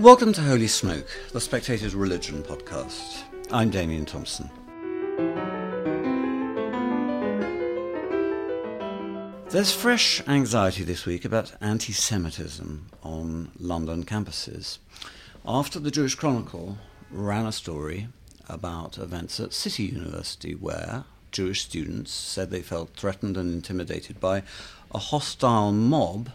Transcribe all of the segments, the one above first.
Welcome to Holy Smoke, the Spectator's Religion podcast. I'm Damian Thompson. There's fresh anxiety this week about anti Semitism on London campuses. After the Jewish Chronicle ran a story about events at City University where Jewish students said they felt threatened and intimidated by a hostile mob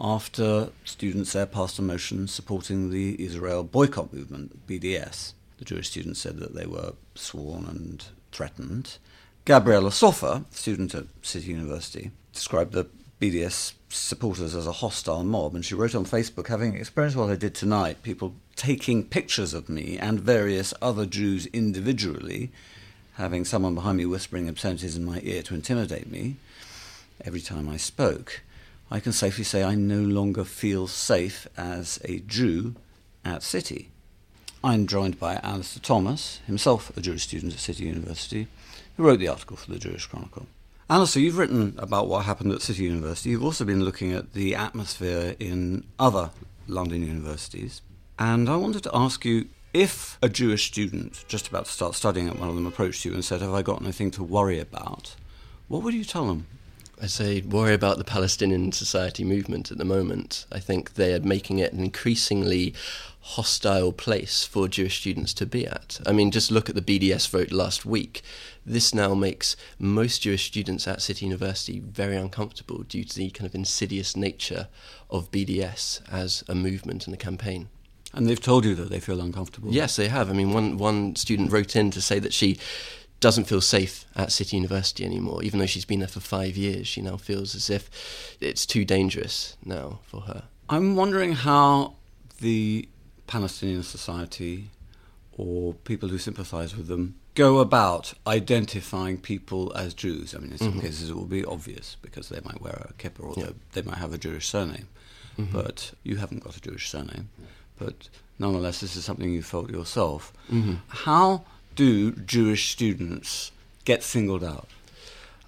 after students there passed a motion supporting the Israel boycott movement, BDS. The Jewish students said that they were sworn and threatened. Gabriella Soffer, student at City University, described the BDS supporters as a hostile mob, and she wrote on Facebook, having experienced what I did tonight, people taking pictures of me and various other Jews individually, having someone behind me whispering obscenities in my ear to intimidate me every time I spoke. I can safely say I no longer feel safe as a Jew at City. I'm joined by Alastair Thomas, himself a Jewish student at City University, who wrote the article for the Jewish Chronicle. Alastair, you've written about what happened at City University. You've also been looking at the atmosphere in other London universities. And I wanted to ask you if a Jewish student just about to start studying at one of them approached you and said, Have I got anything to worry about? What would you tell them? I say worry about the Palestinian society movement at the moment. I think they are making it an increasingly hostile place for Jewish students to be at. I mean, just look at the BDS vote last week. This now makes most Jewish students at City University very uncomfortable due to the kind of insidious nature of BDS as a movement and a campaign. And they've told you that they feel uncomfortable? Yes, they have. I mean, one, one student wrote in to say that she doesn't feel safe at City University anymore. Even though she's been there for five years, she now feels as if it's too dangerous now for her. I'm wondering how the Palestinian Society or people who sympathize with them go about identifying people as Jews. I mean, in some mm-hmm. cases it will be obvious because they might wear a kippah or yeah. they might have a Jewish surname. Mm-hmm. But you haven't got a Jewish surname. But nonetheless, this is something you felt yourself. Mm-hmm. How do Jewish students get singled out?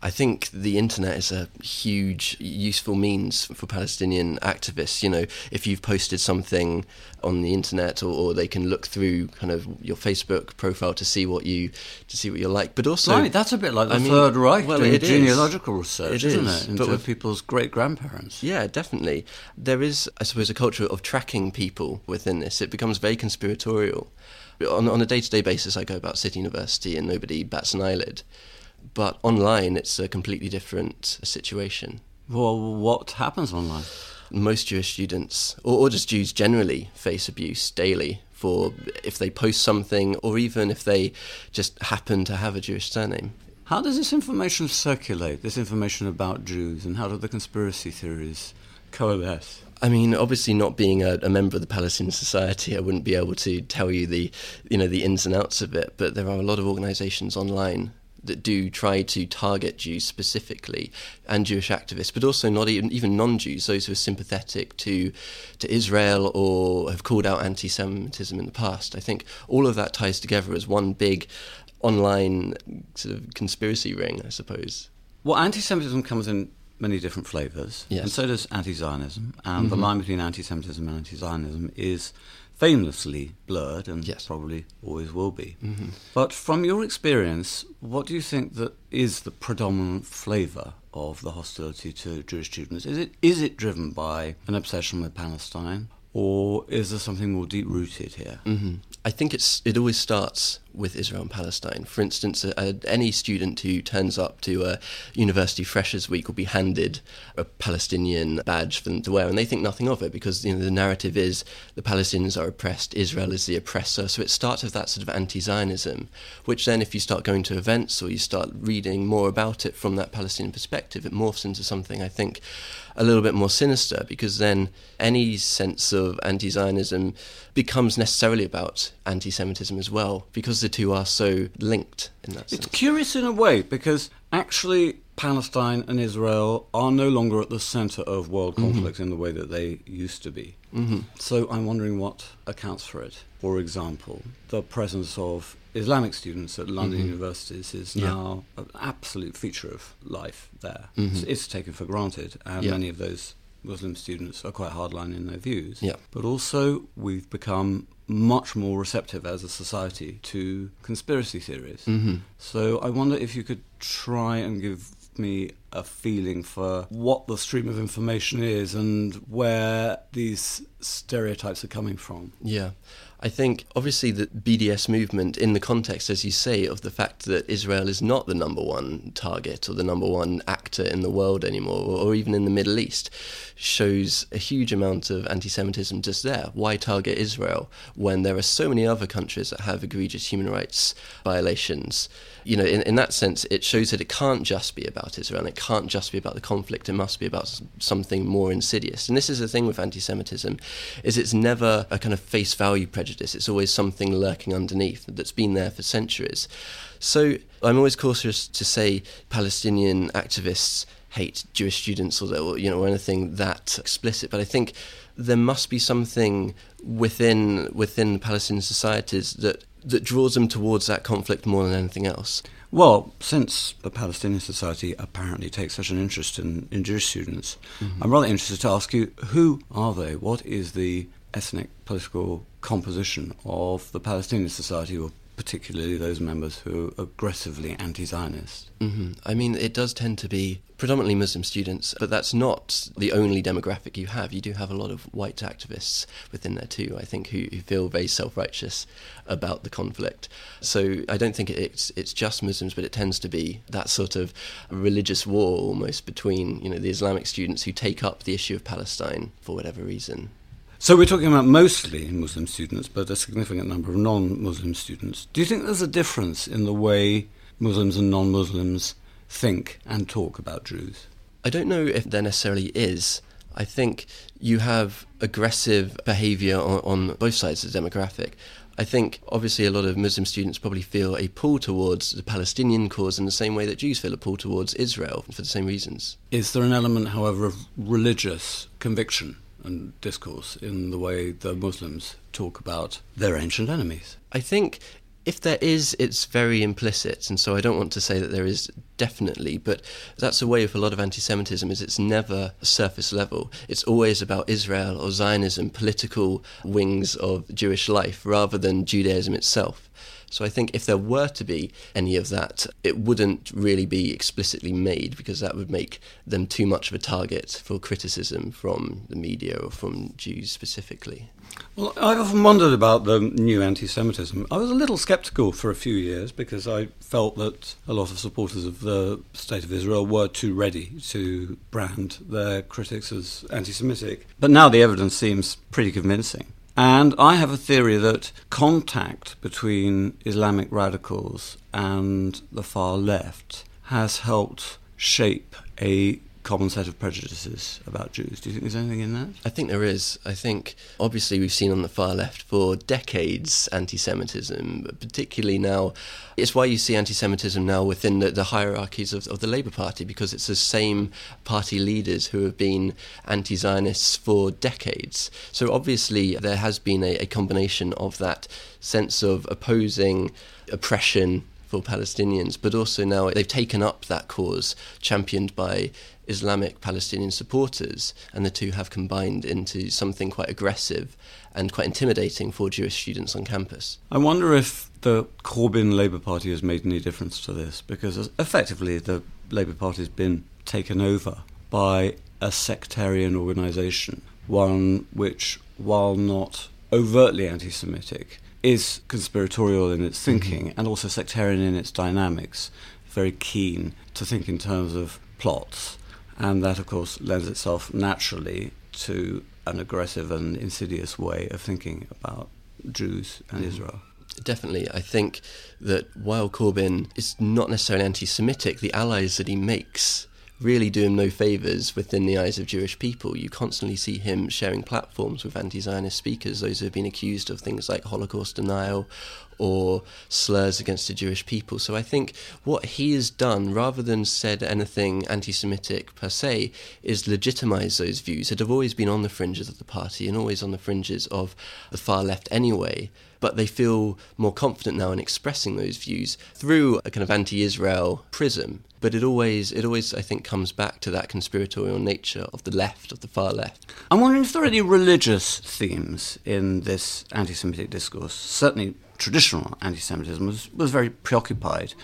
I think the internet is a huge, useful means for Palestinian activists. You know, if you've posted something on the internet, or, or, they can look through kind of your Facebook profile to see what you to see what you're like. But also, right, that's a bit like the I Third mean, Reich well, doing genealogical is. research, is isn't it, into with, people's great grandparents? Yeah, definitely. There is, I suppose, a culture of tracking people within this. It becomes very conspiratorial on, on a day to day basis, I go about City University and nobody bats an eyelid. But online, it's a completely different situation. Well, what happens online? Most Jewish students, or, or just Jews generally, face abuse daily for if they post something or even if they just happen to have a Jewish surname. How does this information circulate, this information about Jews, and how do the conspiracy theories coalesce? I mean, obviously, not being a, a, member of the Palestinian Society, I wouldn't be able to tell you the, you know, the ins and outs of it. But there are a lot of organisations online that do try to target Jews specifically and Jewish activists, but also not even even non-Jews, those who are sympathetic to to Israel or have called out anti-Semitism in the past. I think all of that ties together as one big online sort of conspiracy ring, I suppose. Well, anti-Semitism comes in many different flavours, yes. and so does anti-Zionism. And mm-hmm. the line between anti-Semitism and anti-Zionism is famously blurred, and yes. probably always will be. Mm-hmm. But from your experience, what do you think that is the predominant flavour of the hostility to Jewish students? Is it is it driven by an obsession with Palestine, or is there something more deep rooted here? Mm-hmm. I think it's it always starts with Israel and Palestine. For instance, any student who turns up to a university freshers week will be handed a Palestinian badge for them to wear, and they think nothing of it because you know the narrative is the Palestinians are oppressed, Israel is the oppressor. So it starts with that sort of anti-Zionism, which then, if you start going to events or you start reading more about it from that Palestinian perspective, it morphs into something I think a little bit more sinister because then any sense of anti-Zionism becomes necessarily about anti-Semitism as well because the two are so linked in that sense. It's curious in a way because actually Palestine and Israel are no longer at the centre of world mm-hmm. conflict mm-hmm. in the way that they used to be. Mm-hmm. So I'm wondering what accounts for it. For example, the presence of Islamic students at London mm-hmm. universities is yeah. now an absolute feature of life there. Mm-hmm. It's, it's, taken for granted, and yeah. many of those Muslim students are quite hardline in their views. Yeah. But also, we've become much more receptive as a society to conspiracy theories. Mm-hmm. So I wonder if you could try and give me a feeling for what the stream of information is and where these stereotypes are coming from. Yeah. I think obviously the BDS movement, in the context, as you say, of the fact that Israel is not the number one target or the number one actor in the world anymore, or even in the Middle East, shows a huge amount of anti Semitism just there. Why target Israel when there are so many other countries that have egregious human rights violations? You know, in, in that sense, it shows that it can't just be about Israel it can't just be about the conflict. It must be about something more insidious. And this is the thing with anti Semitism, is it's never a kind of face value prejudice. It's always something lurking underneath that's been there for centuries. So I'm always cautious to say Palestinian activists hate Jewish students or, or you know or anything that explicit. But I think there must be something within within Palestinian societies that that draws them towards that conflict more than anything else. Well, since the Palestinian Society apparently takes such an interest in, in Jewish students, mm-hmm. I'm rather interested to ask you who are they? What is the ethnic political composition of the Palestinian Society, or particularly those members who are aggressively anti Zionist? Mm-hmm. I mean, it does tend to be predominantly Muslim students, but that's not the only demographic you have. You do have a lot of white activists within there too, I think, who, who feel very self righteous about the conflict. So I don't think it's, it's just Muslims, but it tends to be that sort of religious war almost between you know, the Islamic students who take up the issue of Palestine for whatever reason. So we're talking about mostly Muslim students, but a significant number of non-Muslim students. Do you think there's a difference in the way Muslims and non-Muslims think and talk about Jews? I don't know if there necessarily is. I think you have aggressive behaviour on, on both sides of the demographic. I think obviously a lot of Muslim students probably feel a pull towards the Palestinian cause in the same way that Jews feel a pull towards Israel for the same reasons. Is there an element, however, of religious conviction and discourse in the way the Muslims talk about their ancient enemies. I think if there is, it's very implicit, and so I don't want to say that there is definitely, but that's a way of a lot of anti-Semitism. Is it's never surface level. It's always about Israel or Zionism, political wings of Jewish life, rather than Judaism itself. So I think if there were to be any of that, it wouldn't really be explicitly made because that would make them too much of a target for criticism from the media or from Jews specifically. Well, I've often wondered about the new anti Semitism. I was a little sceptical for a few years because I felt that a lot of supporters of the State of Israel were too ready to brand their critics as anti Semitic. But now the evidence seems pretty convincing. And I have a theory that contact between Islamic radicals and the far left has helped shape a common set of prejudices about Jews. Do you think there's anything in that? I think there is. I think obviously we've seen on the far left for decades anti-Semitism, particularly now. It's why you see anti-Semitism now within the, the hierarchies of, of, the Labour Party because it's the same party leaders who have been anti-Zionists for decades. So obviously there has been a, a combination of that sense of opposing oppression for Palestinians, but also now they've taken up that cause championed by Islamic Palestinian supporters, and the two have combined into something quite aggressive and quite intimidating for Jewish students on campus. I wonder if the Corbyn Labour Party has made any difference to this, because effectively the Labour Party has been taken over by a sectarian organisation, one which, while not overtly anti Semitic, is conspiratorial in its mm-hmm. thinking mm-hmm. and also sectarian in its dynamics, very keen to think in terms of plots. And that, of course, lends itself naturally to an aggressive and insidious way of thinking about Jews and mm-hmm. Israel. Definitely. I think that while Corbyn is not necessarily anti Semitic, the allies that he makes really do him no favours within the eyes of Jewish people. You constantly see him sharing platforms with anti Zionist speakers, those who have been accused of things like Holocaust denial or slurs against the Jewish people. So I think what he has done, rather than said anything anti Semitic per se, is legitimise those views that have always been on the fringes of the party and always on the fringes of the far left anyway but they feel more confident now in expressing those views through a kind of anti-Israel prism. But it always, it always, I think, comes back to that conspiratorial nature of the left, of the far left. I'm wondering if there are any religious themes in this anti-Semitic discourse. Certainly, traditional anti-Semitism was, was very preoccupied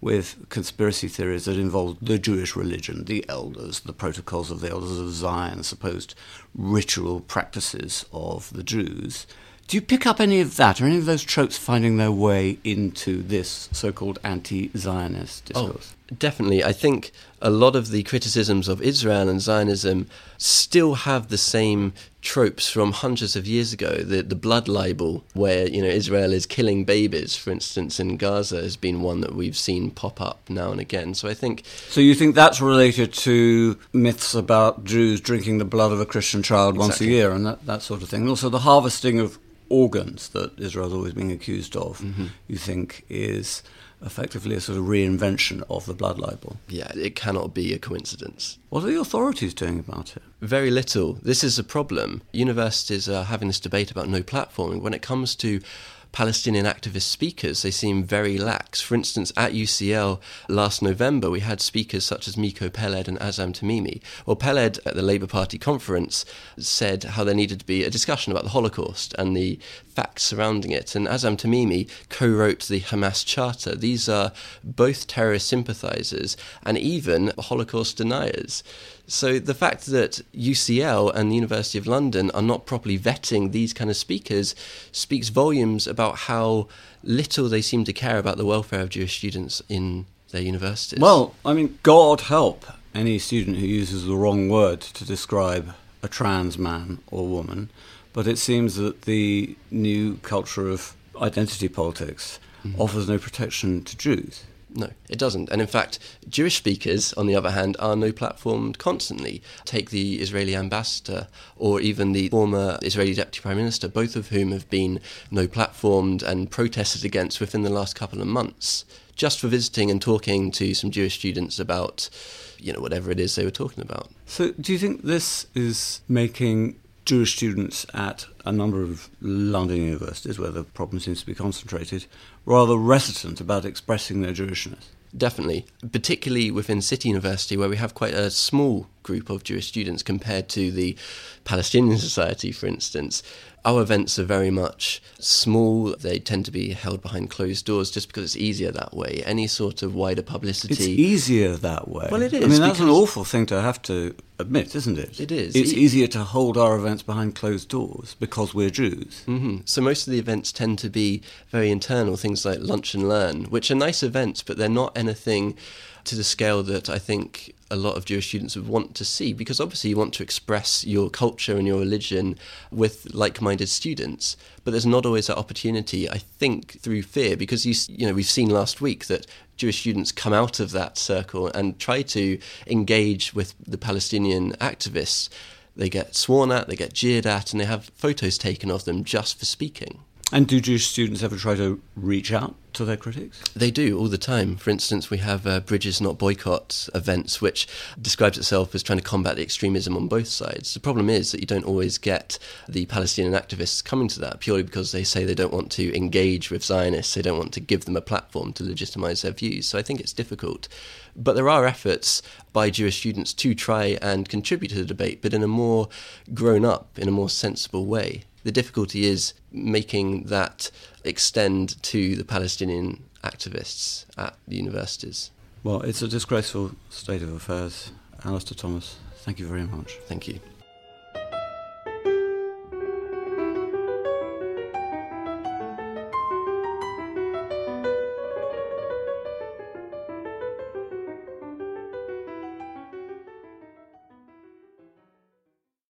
with conspiracy theories that involved the Jewish religion, the elders, the protocols of the elders of Zion, supposed ritual practices of the Jews. Do you pick up any of that? or any of those tropes finding their way into this so called anti Zionist oh, discourse? Oh, definitely. I think a lot of the criticisms of Israel and Zionism still have the same tropes from hundreds of years ago. The, the blood libel, where you know Israel is killing babies, for instance, in Gaza, has been one that we've seen pop up now and again. So I think. So you think that's related to myths about Jews drinking the blood of a Christian child exactly. once a year and that, that sort of thing, and also the harvesting of organs that Israel's always being accused of, mm-hmm. you think is effectively a sort of reinvention of the blood libel. Yeah, it cannot be a coincidence. What are the authorities doing about it? Very little. This is a problem. Universities are having this debate about no platforming. When it comes to Palestinian activist speakers, they seem very lax. For instance, at UCL last November, we had speakers such as Miko Peled and Azzam Tamimi. Well, Peled at the Labour Party conference said how there needed to be a discussion about the Holocaust and the facts surrounding it. And Azzam Tamimi co wrote the Hamas Charter. These are both terrorist sympathisers and even Holocaust deniers. So the fact that UCL and the University of London are not properly vetting these kind of speakers speaks volumes about how little they seem to care about the welfare of Jewish students in their universities. Well, I mean, God help any student who uses the wrong word to describe a trans man or woman, but it seems that the new culture of identity politics mm-hmm. offers no protection to Jews. No, it doesn't. And in fact, Jewish speakers, on the other hand, are no platformed constantly. Take the Israeli ambassador or even the former Israeli deputy prime minister, both of whom have been no platformed and protested against within the last couple of months, just for visiting and talking to some Jewish students about, you know, whatever it is they were talking about. So, do you think this is making Jewish students at a number of London universities where the problem seems to be concentrated rather reticent about expressing their Jewishness. Definitely, particularly within City University, where we have quite a small group of Jewish students compared to the Palestinian Society, for instance. Our events are very much small. They tend to be held behind closed doors just because it's easier that way. Any sort of wider publicity. It's easier that way. Well, it is. I mean, that's an awful thing to have to admit, isn't it? It is. It's easier to hold our events behind closed doors because we're Jews. Mm-hmm. So most of the events tend to be very internal, things like Lunch and Learn, which are nice events, but they're not anything to the scale that I think a lot of Jewish students would want to see because obviously you want to express your culture and your religion with like-minded students but there's not always that opportunity I think through fear because you you know we've seen last week that Jewish students come out of that circle and try to engage with the Palestinian activists. They get sworn at they get jeered at and they have photos taken of them just for speaking and do Jewish students ever try to reach out to their critics? They do all the time. For instance, we have uh, Bridges Not Boycott events, which describes itself as trying to combat the extremism on both sides. The problem is that you don't always get the Palestinian activists coming to that purely because they say they don't want to engage with Zionists, they don't want to give them a platform to legitimize their views. So I think it's difficult. But there are efforts by Jewish students to try and contribute to the debate, but in a more grown up, in a more sensible way. The difficulty is making that extend to the Palestinian activists at the universities. Well, it's a disgraceful state of affairs. Alastair Thomas, thank you very much. Thank you.